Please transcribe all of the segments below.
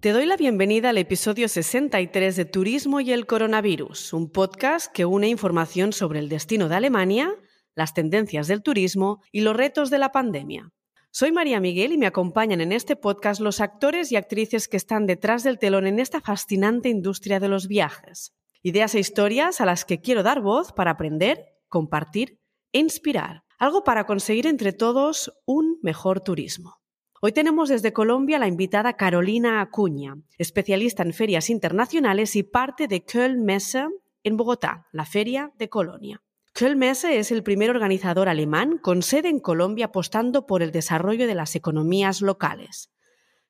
Te doy la bienvenida al episodio 63 de Turismo y el Coronavirus, un podcast que une información sobre el destino de Alemania, las tendencias del turismo y los retos de la pandemia. Soy María Miguel y me acompañan en este podcast los actores y actrices que están detrás del telón en esta fascinante industria de los viajes. Ideas e historias a las que quiero dar voz para aprender, compartir e inspirar. Algo para conseguir entre todos un mejor turismo. Hoy tenemos desde Colombia la invitada Carolina Acuña, especialista en ferias internacionales y parte de Köln Messe en Bogotá, la feria de Colonia. Köln Messe es el primer organizador alemán con sede en Colombia apostando por el desarrollo de las economías locales.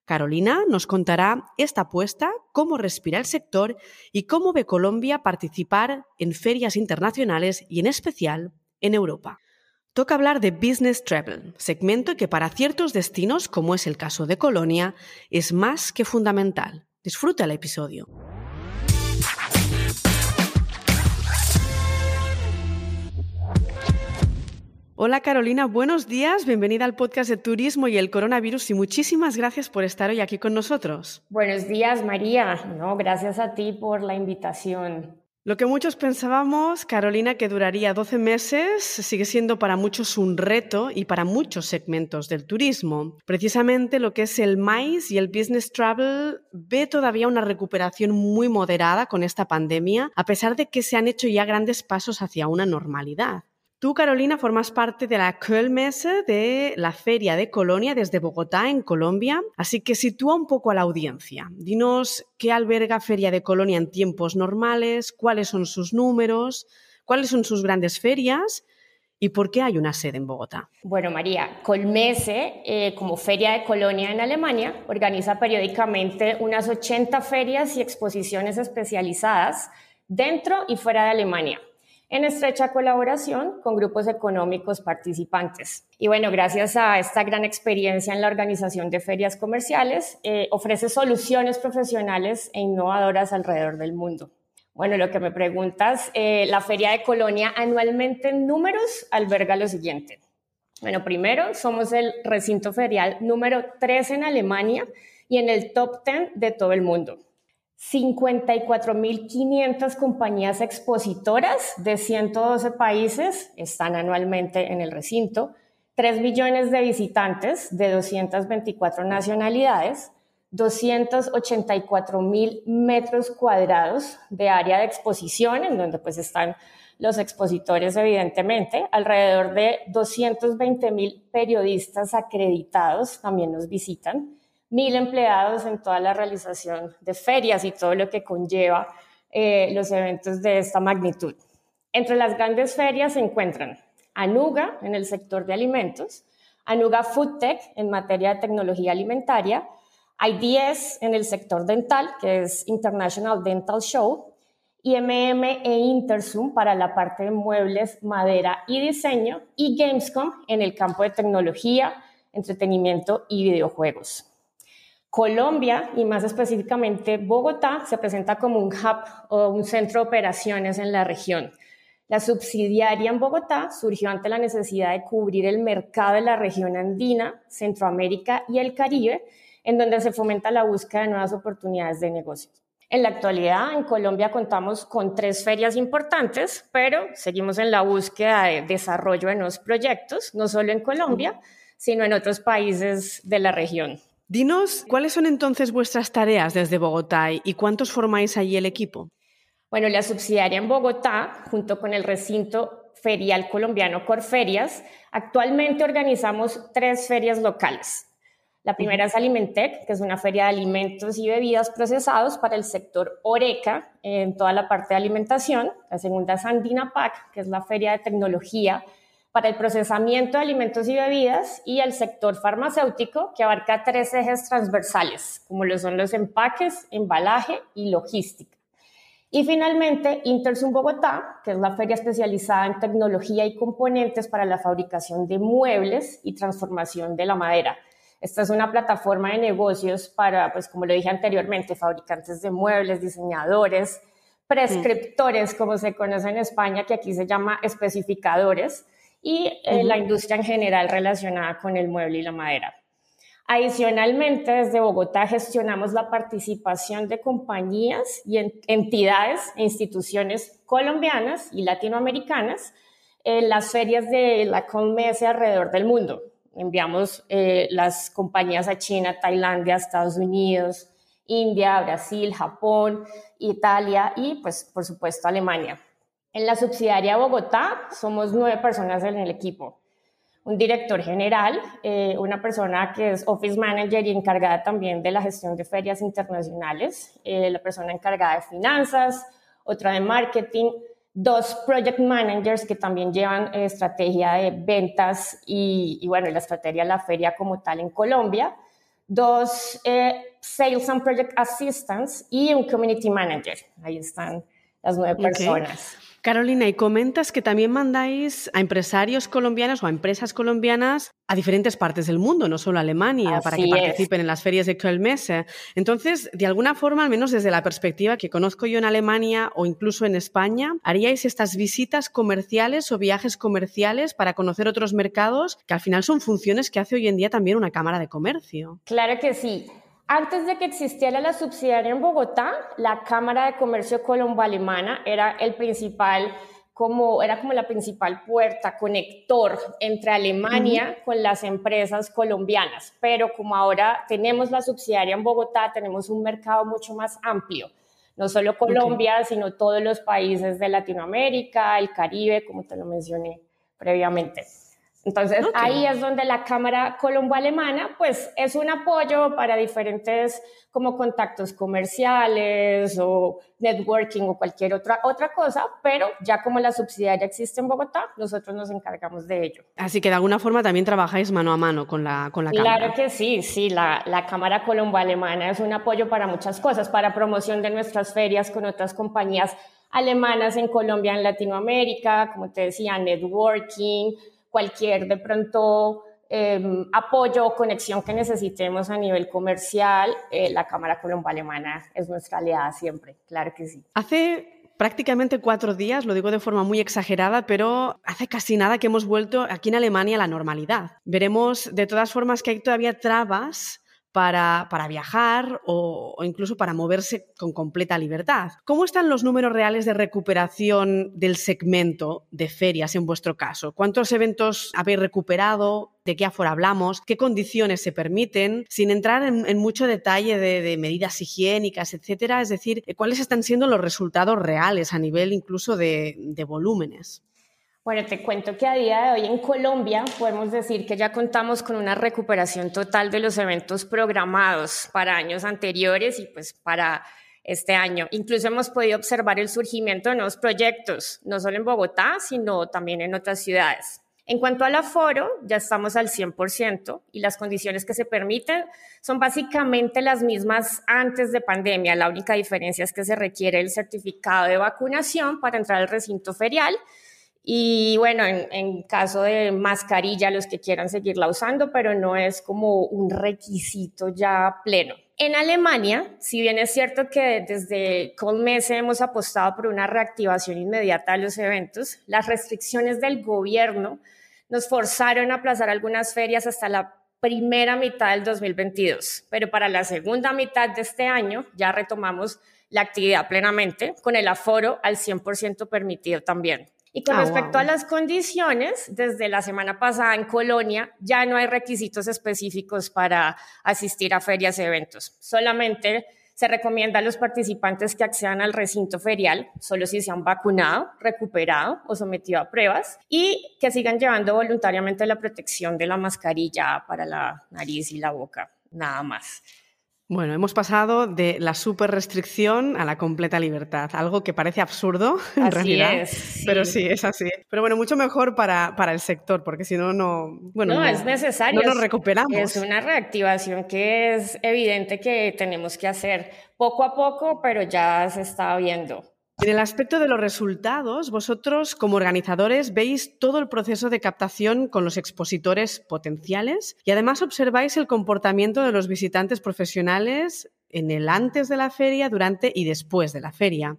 Carolina nos contará esta apuesta, cómo respira el sector y cómo ve Colombia participar en ferias internacionales y en especial en Europa. Toca hablar de Business Travel, segmento que para ciertos destinos, como es el caso de Colonia, es más que fundamental. Disfruta el episodio. Hola Carolina, buenos días, bienvenida al podcast de Turismo y el Coronavirus y muchísimas gracias por estar hoy aquí con nosotros. Buenos días María, no, gracias a ti por la invitación. Lo que muchos pensábamos, Carolina, que duraría 12 meses, sigue siendo para muchos un reto y para muchos segmentos del turismo. Precisamente lo que es el MICE y el Business Travel ve todavía una recuperación muy moderada con esta pandemia, a pesar de que se han hecho ya grandes pasos hacia una normalidad. Tú, Carolina, formas parte de la Kölmesse de la Feria de Colonia desde Bogotá, en Colombia. Así que sitúa un poco a la audiencia. Dinos qué alberga Feria de Colonia en tiempos normales, cuáles son sus números, cuáles son sus grandes ferias y por qué hay una sede en Bogotá. Bueno, María, Colmese, eh, como Feria de Colonia en Alemania, organiza periódicamente unas 80 ferias y exposiciones especializadas dentro y fuera de Alemania en estrecha colaboración con grupos económicos participantes. Y bueno, gracias a esta gran experiencia en la organización de ferias comerciales, eh, ofrece soluciones profesionales e innovadoras alrededor del mundo. Bueno, lo que me preguntas, eh, la Feria de Colonia anualmente en números alberga lo siguiente. Bueno, primero, somos el recinto ferial número 3 en Alemania y en el top 10 de todo el mundo. 54.500 compañías expositoras de 112 países están anualmente en el recinto, 3 millones de visitantes de 224 nacionalidades, 284 mil metros cuadrados de área de exposición, en donde pues están los expositores evidentemente, alrededor de 220 mil periodistas acreditados también nos visitan, mil empleados en toda la realización de ferias y todo lo que conlleva eh, los eventos de esta magnitud. Entre las grandes ferias se encuentran Anuga en el sector de alimentos, Anuga Foodtech en materia de tecnología alimentaria, IDS en el sector dental, que es International Dental Show, IMM e Intersum para la parte de muebles, madera y diseño, y Gamescom en el campo de tecnología, entretenimiento y videojuegos. Colombia y más específicamente Bogotá se presenta como un hub o un centro de operaciones en la región. La subsidiaria en Bogotá surgió ante la necesidad de cubrir el mercado de la región andina, Centroamérica y el Caribe, en donde se fomenta la búsqueda de nuevas oportunidades de negocios. En la actualidad, en Colombia contamos con tres ferias importantes, pero seguimos en la búsqueda de desarrollo de nuevos proyectos, no solo en Colombia, sino en otros países de la región. Dinos, ¿cuáles son entonces vuestras tareas desde Bogotá y cuántos formáis allí el equipo? Bueno, la subsidiaria en Bogotá, junto con el recinto ferial colombiano Corferias, actualmente organizamos tres ferias locales. La primera es Alimentec, que es una feria de alimentos y bebidas procesados para el sector Oreca en toda la parte de alimentación. La segunda es Andina Pac, que es la feria de tecnología para el procesamiento de alimentos y bebidas y el sector farmacéutico que abarca tres ejes transversales, como lo son los empaques, embalaje y logística. Y finalmente, Intersum Bogotá, que es la feria especializada en tecnología y componentes para la fabricación de muebles y transformación de la madera. Esta es una plataforma de negocios para, pues como lo dije anteriormente, fabricantes de muebles, diseñadores, prescriptores, como se conoce en España, que aquí se llama especificadores, y eh, la industria en general relacionada con el mueble y la madera. Adicionalmente, desde Bogotá gestionamos la participación de compañías y entidades e instituciones colombianas y latinoamericanas en las ferias de la CONMES alrededor del mundo. Enviamos eh, las compañías a China, Tailandia, Estados Unidos, India, Brasil, Japón, Italia y, pues, por supuesto, Alemania. En la subsidiaria Bogotá somos nueve personas en el equipo un director general, eh, una persona que es office manager y encargada también de la gestión de ferias internacionales, eh, la persona encargada de finanzas, otra de marketing, dos project managers que también llevan eh, estrategia de ventas y, y, bueno, la estrategia de la feria como tal en Colombia, dos sales and project assistants y un community manager. Ahí están las nueve personas. Carolina, y comentas que también mandáis a empresarios colombianos o a empresas colombianas a diferentes partes del mundo, no solo a Alemania, para que participen en las ferias de Kölmesse. Entonces, de alguna forma, al menos desde la perspectiva que conozco yo en Alemania o incluso en España, ¿haríais estas visitas comerciales o viajes comerciales para conocer otros mercados que al final son funciones que hace hoy en día también una Cámara de Comercio? Claro que sí. Antes de que existiera la subsidiaria en Bogotá, la Cámara de Comercio Colombo-Alemana era el principal como era como la principal puerta, conector entre Alemania con las empresas colombianas. Pero como ahora tenemos la subsidiaria en Bogotá, tenemos un mercado mucho más amplio. No solo Colombia, sino todos los países de Latinoamérica, el Caribe, como te lo mencioné previamente. Entonces, ahí es donde la Cámara Colombo-Alemana, pues, es un apoyo para diferentes como contactos comerciales o networking o cualquier otra, otra cosa, pero ya como la subsidiaria existe en Bogotá, nosotros nos encargamos de ello. Así que de alguna forma también trabajáis mano a mano con la, con la Cámara. Claro que sí, sí, la, la Cámara Colombo-Alemana es un apoyo para muchas cosas, para promoción de nuestras ferias con otras compañías alemanas en Colombia, en Latinoamérica, como te decía, networking, cualquier de pronto em, apoyo o conexión que necesitemos a nivel comercial, eh, la Cámara Colombo-Alemana es nuestra aliada siempre, claro que sí. Hace prácticamente cuatro días, lo digo de forma muy exagerada, pero hace casi nada que hemos vuelto aquí en Alemania a la normalidad. Veremos de todas formas que hay todavía trabas para, viajar o, incluso para moverse con completa libertad. ¿Cómo están los números reales de recuperación del segmento de ferias en vuestro caso? ¿Cuántos eventos habéis recuperado? ¿De qué afuera hablamos? ¿Qué condiciones se permiten? Sin entrar en, mucho detalle de, medidas higiénicas, etcétera. Es decir, ¿cuáles están siendo los resultados reales a nivel incluso de volúmenes? Bueno, te cuento que a día de hoy en Colombia podemos decir que ya contamos con una recuperación total de los eventos programados para años anteriores y pues para este año. Incluso hemos podido observar el surgimiento de nuevos proyectos, no solo en Bogotá, sino también en otras ciudades. En cuanto al aforo, ya estamos al 100% y las condiciones que se permiten son básicamente las mismas antes de pandemia. La única diferencia es que se requiere el certificado de vacunación para entrar al recinto ferial y bueno, en, caso de mascarilla, los que quieran seguirla usando, pero no es como un requisito ya pleno. En Alemania, si bien es cierto que desde Colmese hemos apostado por una reactivación inmediata de los eventos, las restricciones del gobierno nos forzaron a aplazar algunas ferias hasta la primera mitad del 2022, pero para la segunda mitad de este año ya retomamos la actividad plenamente con el aforo al 100% permitido también. Y con ah, respecto a las condiciones, desde la semana pasada en Colonia ya no hay requisitos específicos para asistir a ferias y eventos. Solamente se recomienda a los participantes que accedan al recinto ferial solo si se han vacunado, recuperado o sometido a pruebas y que sigan llevando voluntariamente la protección de la mascarilla para la nariz y la boca, nada más. Bueno, hemos pasado de la super restricción a la completa libertad, algo que parece absurdo en realidad, pero sí, es así. Pero bueno, mucho mejor para, para el sector, porque si no, no, bueno, no, es necesario. No nos recuperamos. Es una reactivación que es evidente que tenemos que hacer poco a poco, pero ya se está viendo. En el aspecto de los resultados, vosotros como organizadores veis todo el proceso de captación con los expositores potenciales y además observáis el comportamiento de los visitantes profesionales en el antes de la feria, durante y después de la feria.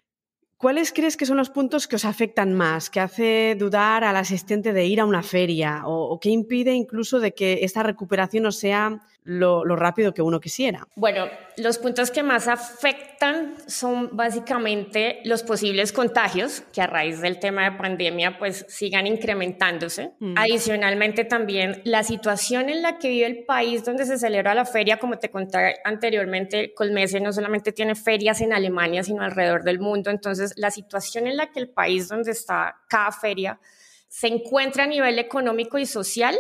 ¿Cuáles crees que son los puntos que os afectan más, que hace dudar al asistente de ir a una feria o, que impide incluso de que esta recuperación no sea lo, rápido que uno quisiera. Bueno, los puntos que más afectan son básicamente los posibles contagios, que a raíz del tema de pandemia pues sigan incrementándose. Mm. Adicionalmente también la situación en la que vive el país donde se celebra la feria, como te conté anteriormente, Colmese no solamente tiene ferias en Alemania, sino alrededor del mundo. Entonces, la situación en la que el país donde está cada feria se encuentra a nivel económico y social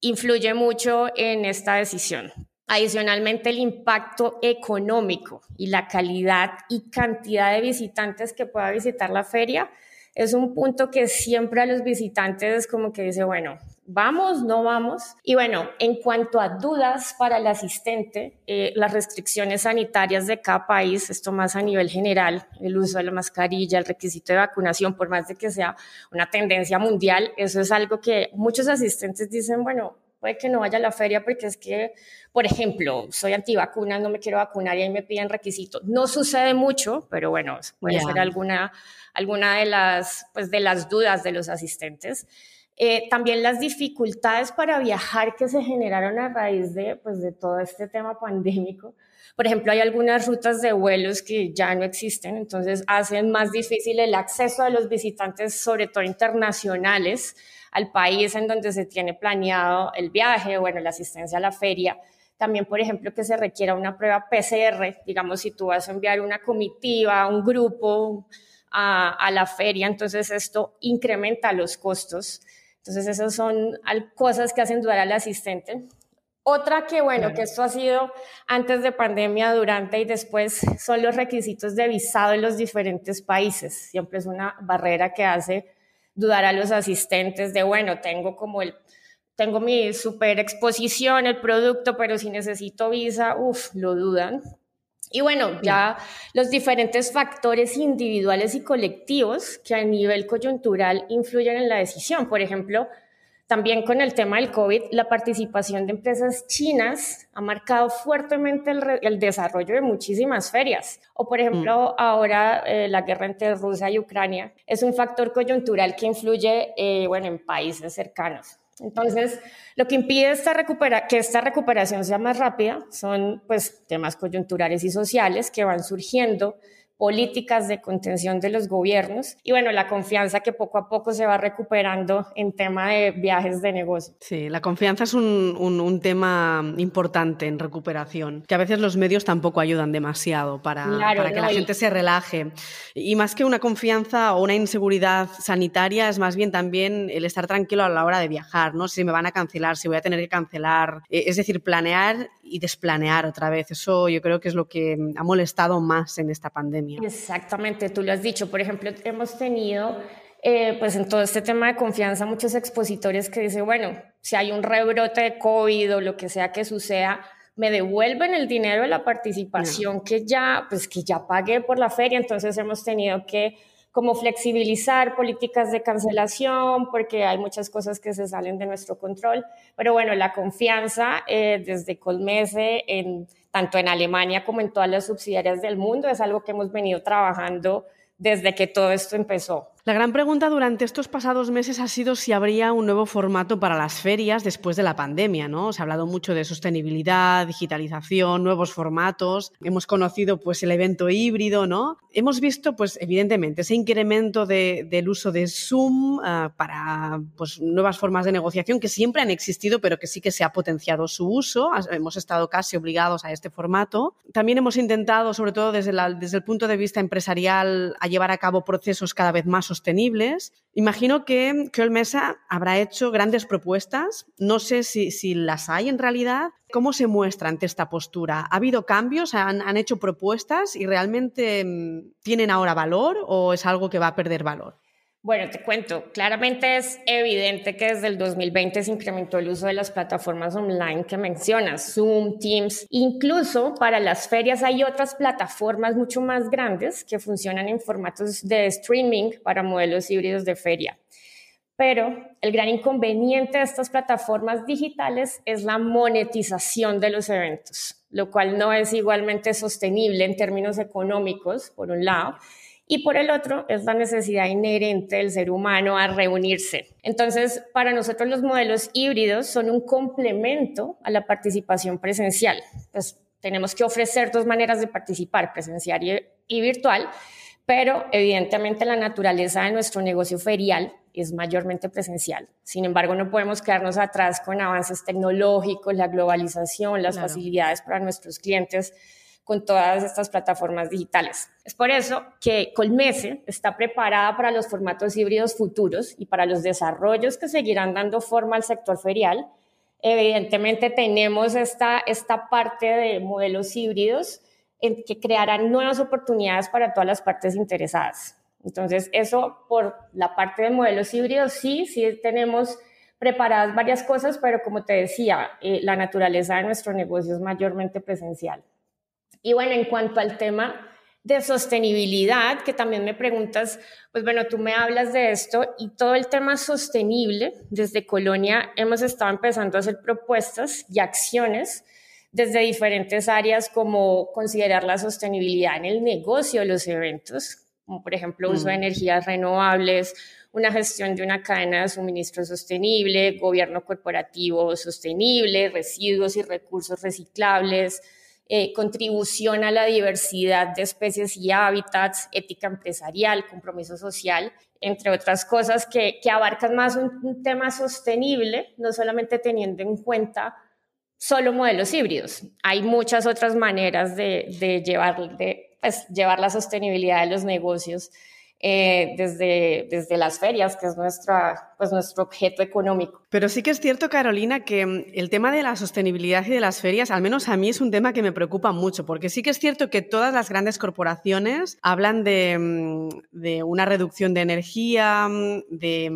influye mucho en esta decisión. Adicionalmente, el impacto económico y la calidad y cantidad de visitantes que pueda visitar la feria es un punto que siempre a los visitantes es como que dice, bueno, vamos, no vamos. Y bueno, en cuanto a dudas para el asistente, eh, las restricciones sanitarias de cada país, esto más a nivel general, el uso de la mascarilla, el requisito de vacunación, por más de que sea una tendencia mundial, eso es algo que muchos asistentes dicen, bueno, puede que no vaya a la feria porque es que, por ejemplo, soy antivacuna, no me quiero vacunar y ahí me piden requisitos. No sucede mucho, pero bueno, puede ser alguna, alguna de, las, pues, de las dudas de los asistentes. Eh, también las dificultades para viajar que se generaron a raíz de, pues, de todo este tema pandémico. Por ejemplo, hay algunas rutas de vuelos que ya no existen, entonces hacen más difícil el acceso de los visitantes, sobre todo internacionales, al país en donde se tiene planeado el viaje, bueno, la asistencia a la feria. También, por ejemplo, que se requiera una prueba PCR, digamos, si tú vas a enviar una comitiva, un grupo a, a la feria, entonces esto incrementa los costos. Entonces, esas son cosas que hacen dudar al asistente. Otra que, bueno, que esto ha sido antes de pandemia, durante y después, son los requisitos de visado en los diferentes países. Siempre es una barrera que hace dudar a los asistentes de, bueno, tengo como el, tengo mi super exposición, el producto, pero si necesito visa, uff, lo dudan. Y bueno, ya los diferentes factores individuales y colectivos que a nivel coyuntural influyen en la decisión. Por ejemplo, también con el tema del COVID, la participación de empresas chinas ha marcado fuertemente el, desarrollo de muchísimas ferias. O, por ejemplo, mm. ahora eh, la guerra entre Rusia y Ucrania es un factor coyuntural que influye eh, bueno, en países cercanos. Entonces, lo que impide que esta recuperación sea más rápida son pues, temas coyunturales y sociales que van surgiendo políticas de contención de los gobiernos y bueno, la confianza que poco a poco se va recuperando en tema de viajes de negocio. Sí, la confianza es un, un, tema importante en recuperación, que a veces los medios tampoco ayudan demasiado para, para que la gente se relaje. Y más que una confianza o una inseguridad sanitaria, es más bien también el estar tranquilo a la hora de viajar, ¿no? Si me van a cancelar, si voy a tener que cancelar, eh, es decir, planear y desplanear otra vez. Eso yo creo que es lo que ha molestado más en esta pandemia. Exactamente, tú lo has dicho. Por ejemplo, hemos tenido, eh, pues en todo este tema de confianza, muchos expositores que dicen, bueno, si hay un rebrote de COVID o lo que sea que suceda, me devuelven el dinero de la participación que ya, pues que ya pagué por la feria. Entonces hemos tenido que como flexibilizar políticas de cancelación, porque hay muchas cosas que se salen de nuestro control. Pero bueno, la confianza eh, desde Colmese, en, tanto en Alemania como en todas las subsidiarias del mundo, es algo que hemos venido trabajando desde que todo esto empezó. La gran pregunta durante estos pasados meses ha sido si habría un nuevo formato para las ferias después de la pandemia, ¿no? Se ha hablado mucho de sostenibilidad, digitalización, nuevos formatos. Hemos conocido pues el evento híbrido, ¿no? Hemos visto pues evidentemente ese incremento del uso de Zoom ah, para pues nuevas formas de negociación que siempre han existido, pero que sí que se ha potenciado su uso. Hemos estado casi obligados a este formato. También hemos intentado, sobre todo desde, desde el punto de vista empresarial, a llevar a cabo procesos cada vez más sostenibles. Imagino que Mesa habrá hecho grandes propuestas. No sé si, las hay en realidad. ¿Cómo se muestra ante esta postura? ¿Ha habido cambios? ¿Han, han hecho propuestas y realmente mm, tienen ahora valor o es algo que va a perder valor? Bueno, te cuento, claramente es evidente que desde el 2020 se incrementó el uso de las plataformas online que mencionas, Zoom, Teams. Incluso para las ferias hay otras plataformas mucho más grandes que funcionan en formatos de streaming para modelos híbridos de feria. Pero el gran inconveniente de estas plataformas digitales es la monetización de los eventos, lo cual no es igualmente sostenible en términos económicos, por un lado, y por el otro es la necesidad inherente del ser humano a reunirse. Entonces, para nosotros los modelos híbridos son un complemento a la participación presencial. Pues tenemos que ofrecer dos maneras de participar, presencial y, virtual, pero evidentemente la naturaleza de nuestro negocio ferial es mayormente presencial. Sin embargo, no podemos quedarnos atrás con avances tecnológicos, la globalización, las facilidades para nuestros clientes con todas estas plataformas digitales. Es por eso que Colmese está preparada para los formatos híbridos futuros y para los desarrollos que seguirán dando forma al sector ferial. Evidentemente tenemos esta, esta parte de modelos híbridos en que crearán nuevas oportunidades para todas las partes interesadas. Entonces, eso por la parte de modelos híbridos, sí, sí tenemos preparadas varias cosas, pero como te decía, eh, la naturaleza de nuestro negocio es mayormente presencial. Y bueno, en cuanto al tema de sostenibilidad, que también me preguntas, pues bueno, tú me hablas de esto y todo el tema sostenible, desde Colonia hemos estado empezando a hacer propuestas y acciones desde diferentes áreas como considerar la sostenibilidad en el negocio los eventos, como por ejemplo uso de mm. energías renovables, una gestión de una cadena de suministro sostenible, gobierno corporativo sostenible, residuos y recursos reciclables, eh, contribución a la diversidad de especies y hábitats, ética empresarial, compromiso social, entre otras cosas que, abarcan más un, tema sostenible, no solamente teniendo en cuenta solo modelos híbridos. Hay muchas otras maneras de, llevar, de pues, llevar la sostenibilidad de los negocios eh, desde, desde las ferias, que es nuestra, pues nuestro objeto económico. Pero sí que es cierto, Carolina, que mm, el tema de la sostenibilidad y de las ferias, al menos a mí es un tema que me preocupa mucho, porque sí que es cierto que todas las grandes corporaciones hablan de, mm, de una reducción de energía, mm, de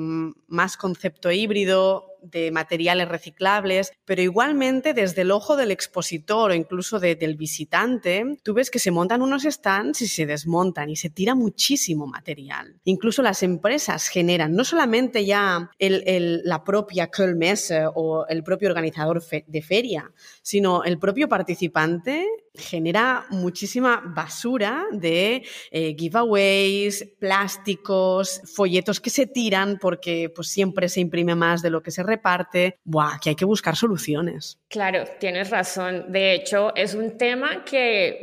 más concepto híbrido, de materiales reciclables, pero igualmente desde el ojo del expositor o incluso del visitante, tú ves que se montan unos stands y se desmontan y se tira muchísimo material. Incluso las empresas generan no solamente ya la propia Kölmesse o el propio organizador de feria, sino el propio participante genera muchísima basura de eh, giveaways, plásticos, folletos que se tiran porque pues, siempre se imprime más de lo que se reparte. Buah, que hay que buscar soluciones. Claro, tienes razón. De hecho, es un tema que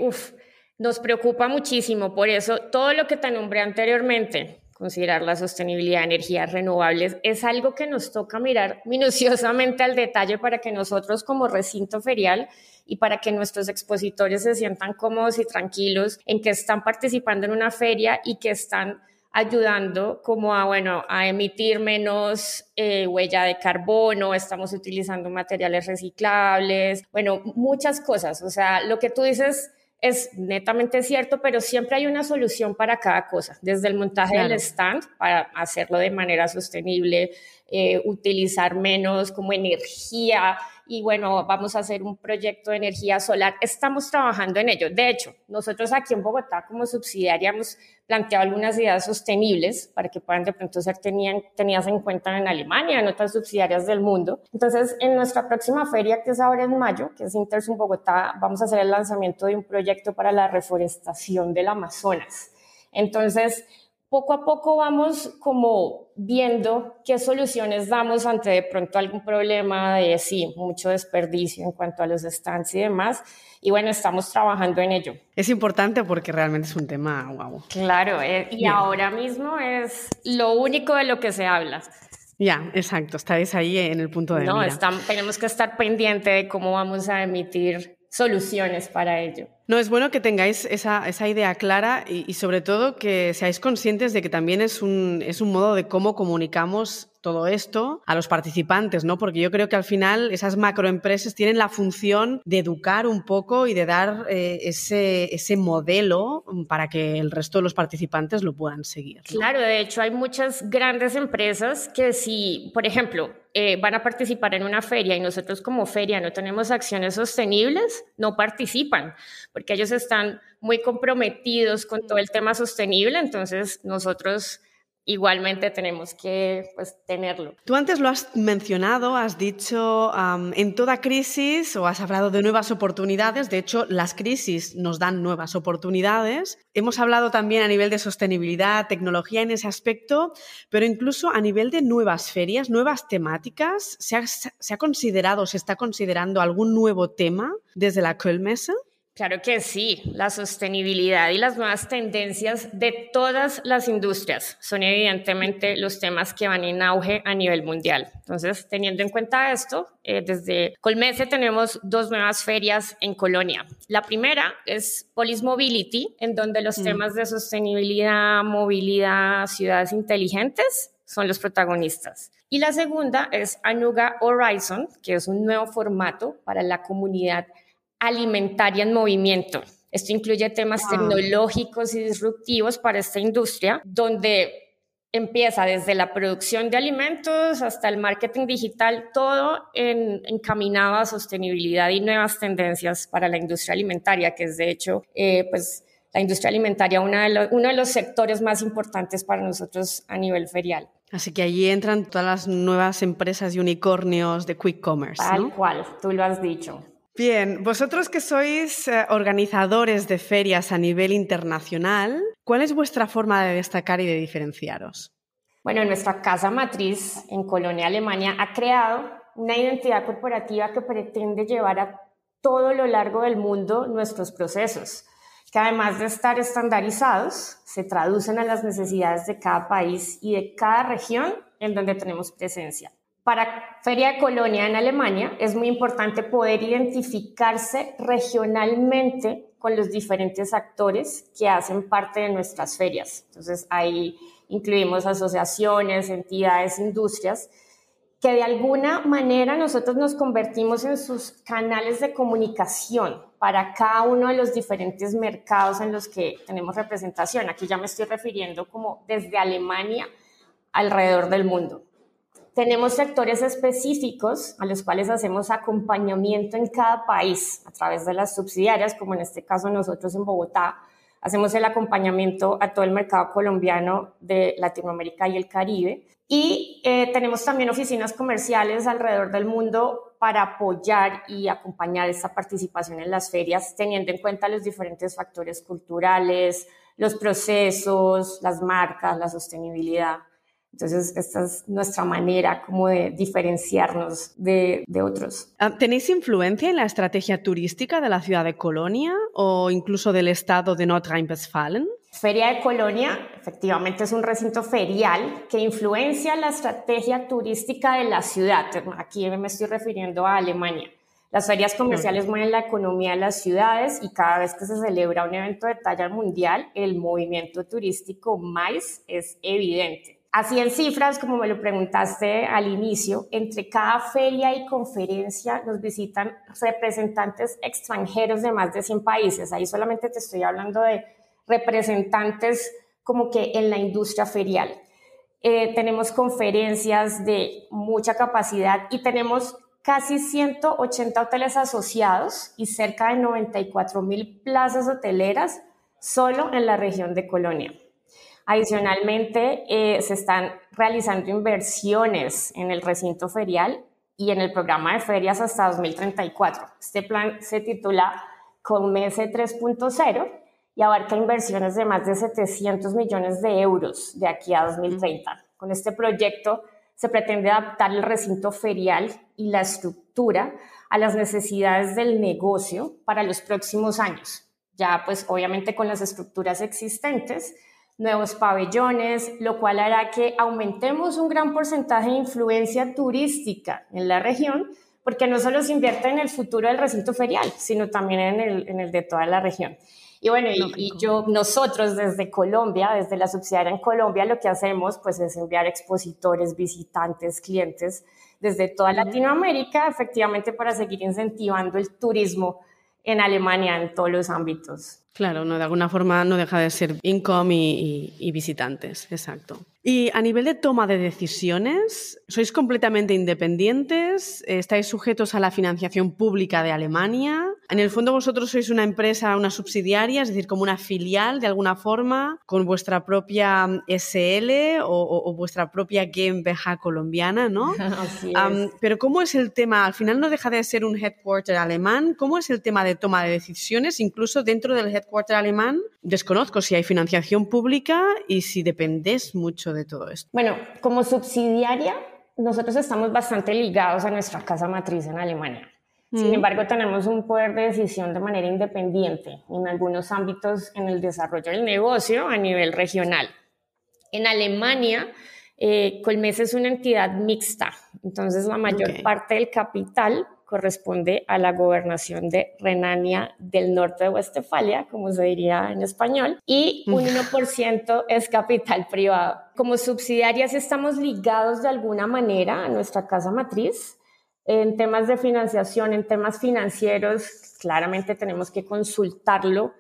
nos preocupa muchísimo. Por eso, todo lo que te nombré anteriormente, considerar la sostenibilidad de energías renovables, es algo que nos toca mirar minuciosamente al detalle para que nosotros como recinto ferial y para que nuestros expositores se sientan cómodos y tranquilos en que están participando en una feria y que están ayudando como a, bueno, a emitir menos eh, huella de carbono, estamos utilizando materiales reciclables, bueno, muchas cosas. O sea, lo que tú dices es netamente cierto, pero siempre hay una solución para cada cosa, desde el montaje del stand para hacerlo de manera sostenible, eh, utilizar menos como energía y bueno, vamos a hacer un proyecto de energía solar. Estamos trabajando en ello. De hecho, nosotros aquí en Bogotá como subsidiaria hemos planteado algunas ideas sostenibles para que puedan de pronto ser tenían, tenidas en cuenta en Alemania, en otras subsidiarias del mundo. Entonces, en nuestra próxima feria, que es ahora en mayo, que es Intersum Bogotá, vamos a hacer el lanzamiento de un proyecto para la reforestación del Amazonas. Entonces, poco a poco vamos como viendo qué soluciones damos ante de pronto algún problema de sí, mucho desperdicio en cuanto a los stands y demás. Y bueno, estamos trabajando en ello. Es importante porque realmente es un tema guau. Claro, eh, y ahora mismo es lo único de lo que se habla. Ya, exacto, estáis ahí en el punto de no, mira. Tenemos que estar pendiente de cómo vamos a emitir soluciones para ello. No, es bueno que tengáis esa, esa idea clara y, sobre todo que seáis conscientes de que también es un, es un modo de cómo comunicamos todo esto a los participantes, ¿no? Porque yo creo que al final esas macroempresas tienen la función de educar un poco y de dar eh, ese, ese modelo para que el resto de los participantes lo puedan seguir. Claro, de hecho hay muchas grandes empresas que si, por ejemplo, eh, van a participar en una feria y nosotros como feria no tenemos acciones sostenibles, no participan, porque ellos están muy comprometidos con todo el tema sostenible, entonces nosotros igualmente tenemos que pues, tenerlo. Tú antes lo has mencionado, has dicho, en toda crisis o has hablado de nuevas oportunidades, de hecho las crisis nos dan nuevas oportunidades. Hemos hablado también a nivel de sostenibilidad, tecnología en ese aspecto, pero incluso a nivel de nuevas ferias, nuevas temáticas, ¿se ha, se ha considerado, se está considerando algún nuevo tema desde la Kölmesse? Claro que sí, la sostenibilidad y las nuevas tendencias de todas las industrias son evidentemente los temas que van en auge a nivel mundial. Entonces, teniendo en cuenta esto, eh, desde Colmese tenemos dos nuevas ferias en Colonia. La primera es Polis Mobility, en donde los mm. temas de sostenibilidad, movilidad, ciudades inteligentes son los protagonistas. Y la segunda es Anuga Horizon, que es un nuevo formato para la comunidad alimentaria en movimiento. Esto incluye temas tecnológicos y disruptivos para esta industria, donde empieza desde la producción de alimentos hasta el marketing digital, todo encaminado a sostenibilidad y nuevas tendencias para la industria alimentaria, que es de hecho, eh, pues, la industria alimentaria uno de los sectores más importantes para nosotros a nivel ferial. Así que allí entran todas las nuevas empresas y unicornios de quick commerce. Tal cual, tú lo has dicho. Bien, vosotros que sois eh, organizadores de ferias a nivel internacional, ¿cuál es vuestra forma de destacar y de diferenciaros? Bueno, nuestra casa matriz en Colonia, Alemania, ha creado una identidad corporativa que pretende llevar a todo lo largo del mundo nuestros procesos, que además de estar estandarizados, se traducen a las necesidades de cada país y de cada región en donde tenemos presencia. Para Feria de Colonia en Alemania es muy importante poder identificarse regionalmente con los diferentes actores que hacen parte de nuestras ferias. Entonces ahí incluimos asociaciones, entidades, industrias, que de alguna manera nosotros nos convertimos en sus canales de comunicación para cada uno de los diferentes mercados en los que tenemos representación. Aquí ya me estoy refiriendo como desde Alemania alrededor del mundo. Tenemos sectores específicos a los cuales hacemos acompañamiento en cada país a través de las subsidiarias, como en este caso nosotros en Bogotá. Hacemos el acompañamiento a todo el mercado colombiano de Latinoamérica y el Caribe. Y eh, tenemos también oficinas comerciales alrededor del mundo para apoyar y acompañar esta participación en las ferias, teniendo en cuenta los diferentes factores culturales, los procesos, las marcas, la sostenibilidad. Entonces, esta es nuestra manera como de diferenciarnos de, otros. Ah, ¿Tenéis influencia en la estrategia turística de la ciudad de Colonia o incluso del estado de Nordrhein-Westfalen? Feria de Colonia, efectivamente, es un recinto ferial que influencia la estrategia turística de la ciudad. Aquí me estoy refiriendo a Alemania. Las ferias comerciales mueven la economía de las ciudades y cada vez que se celebra un evento de talla mundial, el movimiento turístico más es evidente. Así en cifras, como me lo preguntaste al inicio, entre cada feria y conferencia nos visitan representantes extranjeros de más de 100 países. Ahí solamente te estoy hablando de representantes como que en la industria ferial. Eh, tenemos conferencias de mucha capacidad y tenemos casi 180 hoteles asociados y cerca de 94 mil plazas hoteleras solo en la región de Colonia. Adicionalmente, eh, se están realizando inversiones en el recinto ferial y en el programa de ferias hasta 2034. Este plan se titula Conmese 3.0 y abarca inversiones de más de 700 millones de euros de aquí a 2030. Con este proyecto se pretende adaptar el recinto ferial y la estructura a las necesidades del negocio para los próximos años. Ya pues obviamente con las estructuras existentes nuevos pabellones, lo cual hará que aumentemos un gran porcentaje de influencia turística en la región, porque no solo se invierte en el futuro del recinto ferial, sino también en el, en el de toda la región. Y bueno, y, yo, nosotros desde Colombia, desde la subsidiaria en Colombia, lo que hacemos pues es enviar expositores, visitantes, clientes desde toda Latinoamérica, efectivamente para seguir incentivando el turismo en Alemania en todos los ámbitos. Claro, no, de alguna forma no deja de ser income y, visitantes, exacto. Y a nivel de toma de decisiones, ¿sois completamente independientes? ¿Estáis sujetos a la financiación pública de Alemania? En el fondo vosotros sois una empresa, una subsidiaria, es decir, como una filial de alguna forma, con vuestra propia mm, SL o, vuestra propia GmbH colombiana, ¿no? Así es. pero ¿cómo es el tema? Al final no deja de ser un headquarter alemán. ¿Cómo es el tema de toma de decisiones, incluso dentro del headquarter alemán? Desconozco si hay financiación pública y si dependés mucho de todo esto. Bueno, como subsidiaria, nosotros estamos bastante ligados a nuestra casa matriz en Alemania. Sin embargo, tenemos un poder de decisión de manera independiente en algunos ámbitos en el desarrollo del negocio a nivel regional. En Alemania, eh, Colmes es una entidad mixta, entonces la mayor parte del capital corresponde a la gobernación de Renania del Norte de Westfalia, como se diría en español, y un 1% es capital privado. Como subsidiarias estamos ligados de alguna manera a nuestra casa matriz, en temas de financiación, en temas financieros, claramente tenemos que consultarlo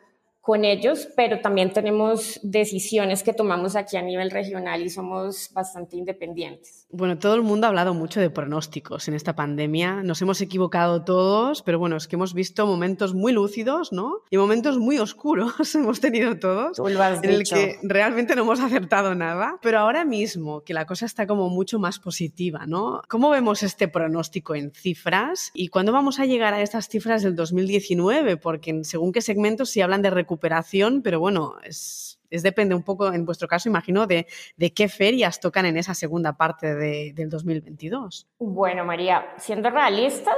con ellos, pero también tenemos decisiones que tomamos aquí a nivel regional y somos bastante independientes. Bueno, todo el mundo ha hablado mucho de pronósticos en esta pandemia. Nos hemos equivocado todos, pero bueno, es que hemos visto momentos muy lúcidos, ¿no? Y momentos muy oscuros hemos tenido todos. Tú lo has en el que realmente no hemos acertado nada. Pero ahora mismo, que la cosa está como mucho más positiva, ¿no? ¿Cómo vemos este pronóstico en cifras? ¿Y cuándo vamos a llegar a estas cifras del 2019? Porque según qué segmentos sí hablan de recuperación recuperación, pero bueno, es, depende un poco, en vuestro caso, imagino, de, de qué ferias tocan en esa segunda parte de, del 2022. Bueno, María, siendo realistas,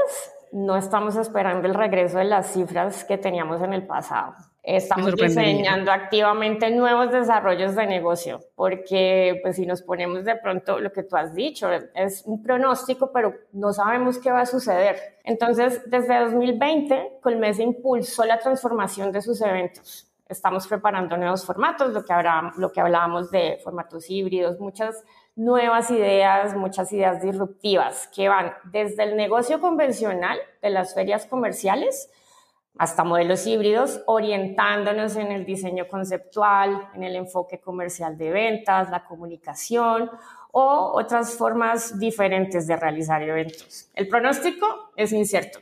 no estamos esperando el regreso de las cifras que teníamos en el pasado. Estamos diseñando activamente nuevos desarrollos de negocio, porque pues si nos ponemos de pronto lo que tú has dicho, es un pronóstico, pero no sabemos qué va a suceder. Entonces, desde 2020, Colmes impulsó la transformación de sus eventos. Estamos preparando nuevos formatos, lo que, habrá, lo que hablábamos de formatos híbridos, muchas nuevas ideas, muchas ideas disruptivas que van desde el negocio convencional de las ferias comerciales, hasta modelos híbridos, orientándonos en el diseño conceptual, en el enfoque comercial de ventas, la comunicación o otras formas diferentes de realizar eventos. El pronóstico es incierto,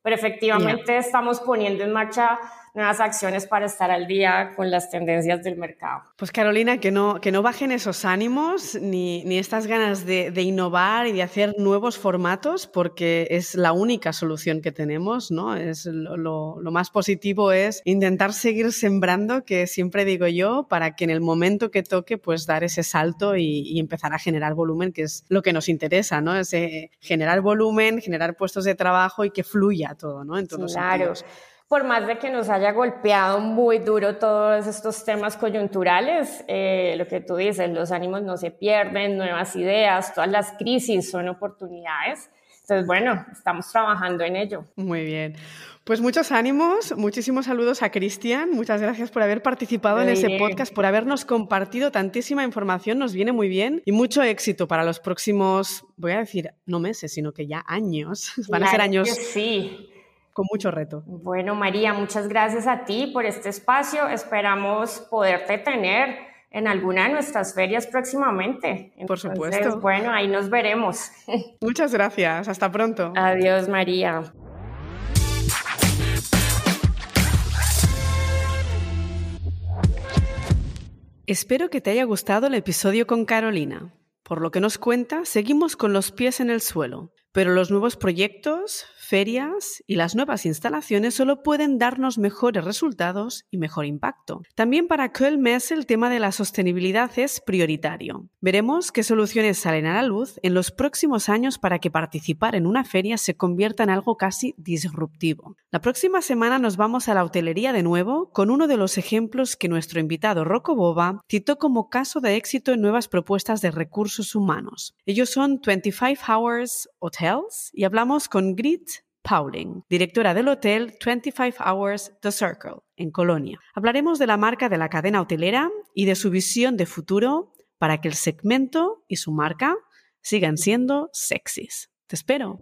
pero efectivamente estamos poniendo en marcha nuevas acciones para estar al día con las tendencias del mercado. Pues Carolina, que no, que no bajen esos ánimos ni, ni estas ganas de, de, innovar y de hacer nuevos formatos, porque es la única solución que tenemos, ¿no? Es lo, lo, más positivo es intentar seguir sembrando, que siempre digo yo, para que en el momento que toque, pues dar ese salto y, y empezar a generar volumen, que es lo que nos interesa, ¿no? Es eh, generar volumen, generar puestos de trabajo y que fluya todo, ¿no? En todos claro. Los sentidos por más de que nos haya golpeado muy duro todos estos temas coyunturales, eh, lo que tú dices, los ánimos no se pierden, nuevas ideas, todas las crisis son oportunidades. Entonces, bueno, estamos trabajando en ello. Muy bien. Pues muchos ánimos, muchísimos saludos a Cristian, muchas gracias por haber participado en ese podcast, por habernos compartido tantísima información, nos viene muy bien y mucho éxito para los próximos, voy a decir, no meses, sino que ya años, van a ser años. Sí con mucho reto. Bueno, María, muchas gracias a ti por este espacio. Esperamos poderte tener en alguna de nuestras ferias próximamente. por supuesto. Bueno, ahí nos veremos. Muchas gracias. Hasta pronto. Adiós, María. Espero que te haya gustado el episodio con Carolina. Por lo que nos cuenta, seguimos con los pies en el suelo, pero los nuevos proyectos, ferias y las nuevas instalaciones solo pueden darnos mejores resultados y mejor impacto. También para Kölmes el tema de la sostenibilidad es prioritario. Veremos qué soluciones salen a la luz en los próximos años para que participar en una feria se convierta en algo casi disruptivo. La próxima semana nos vamos a la hotelería de nuevo con uno de los ejemplos que nuestro invitado Rocco Boba citó como caso de éxito en nuevas propuestas de recursos humanos. Ellos son 25 Hours Y hablamos con Grit Pauling, directora del hotel 25 Hours The Circle, en Colonia. Hablaremos de la marca de la cadena hotelera y de su visión de futuro para que el segmento y su marca sigan siendo sexys. Te espero.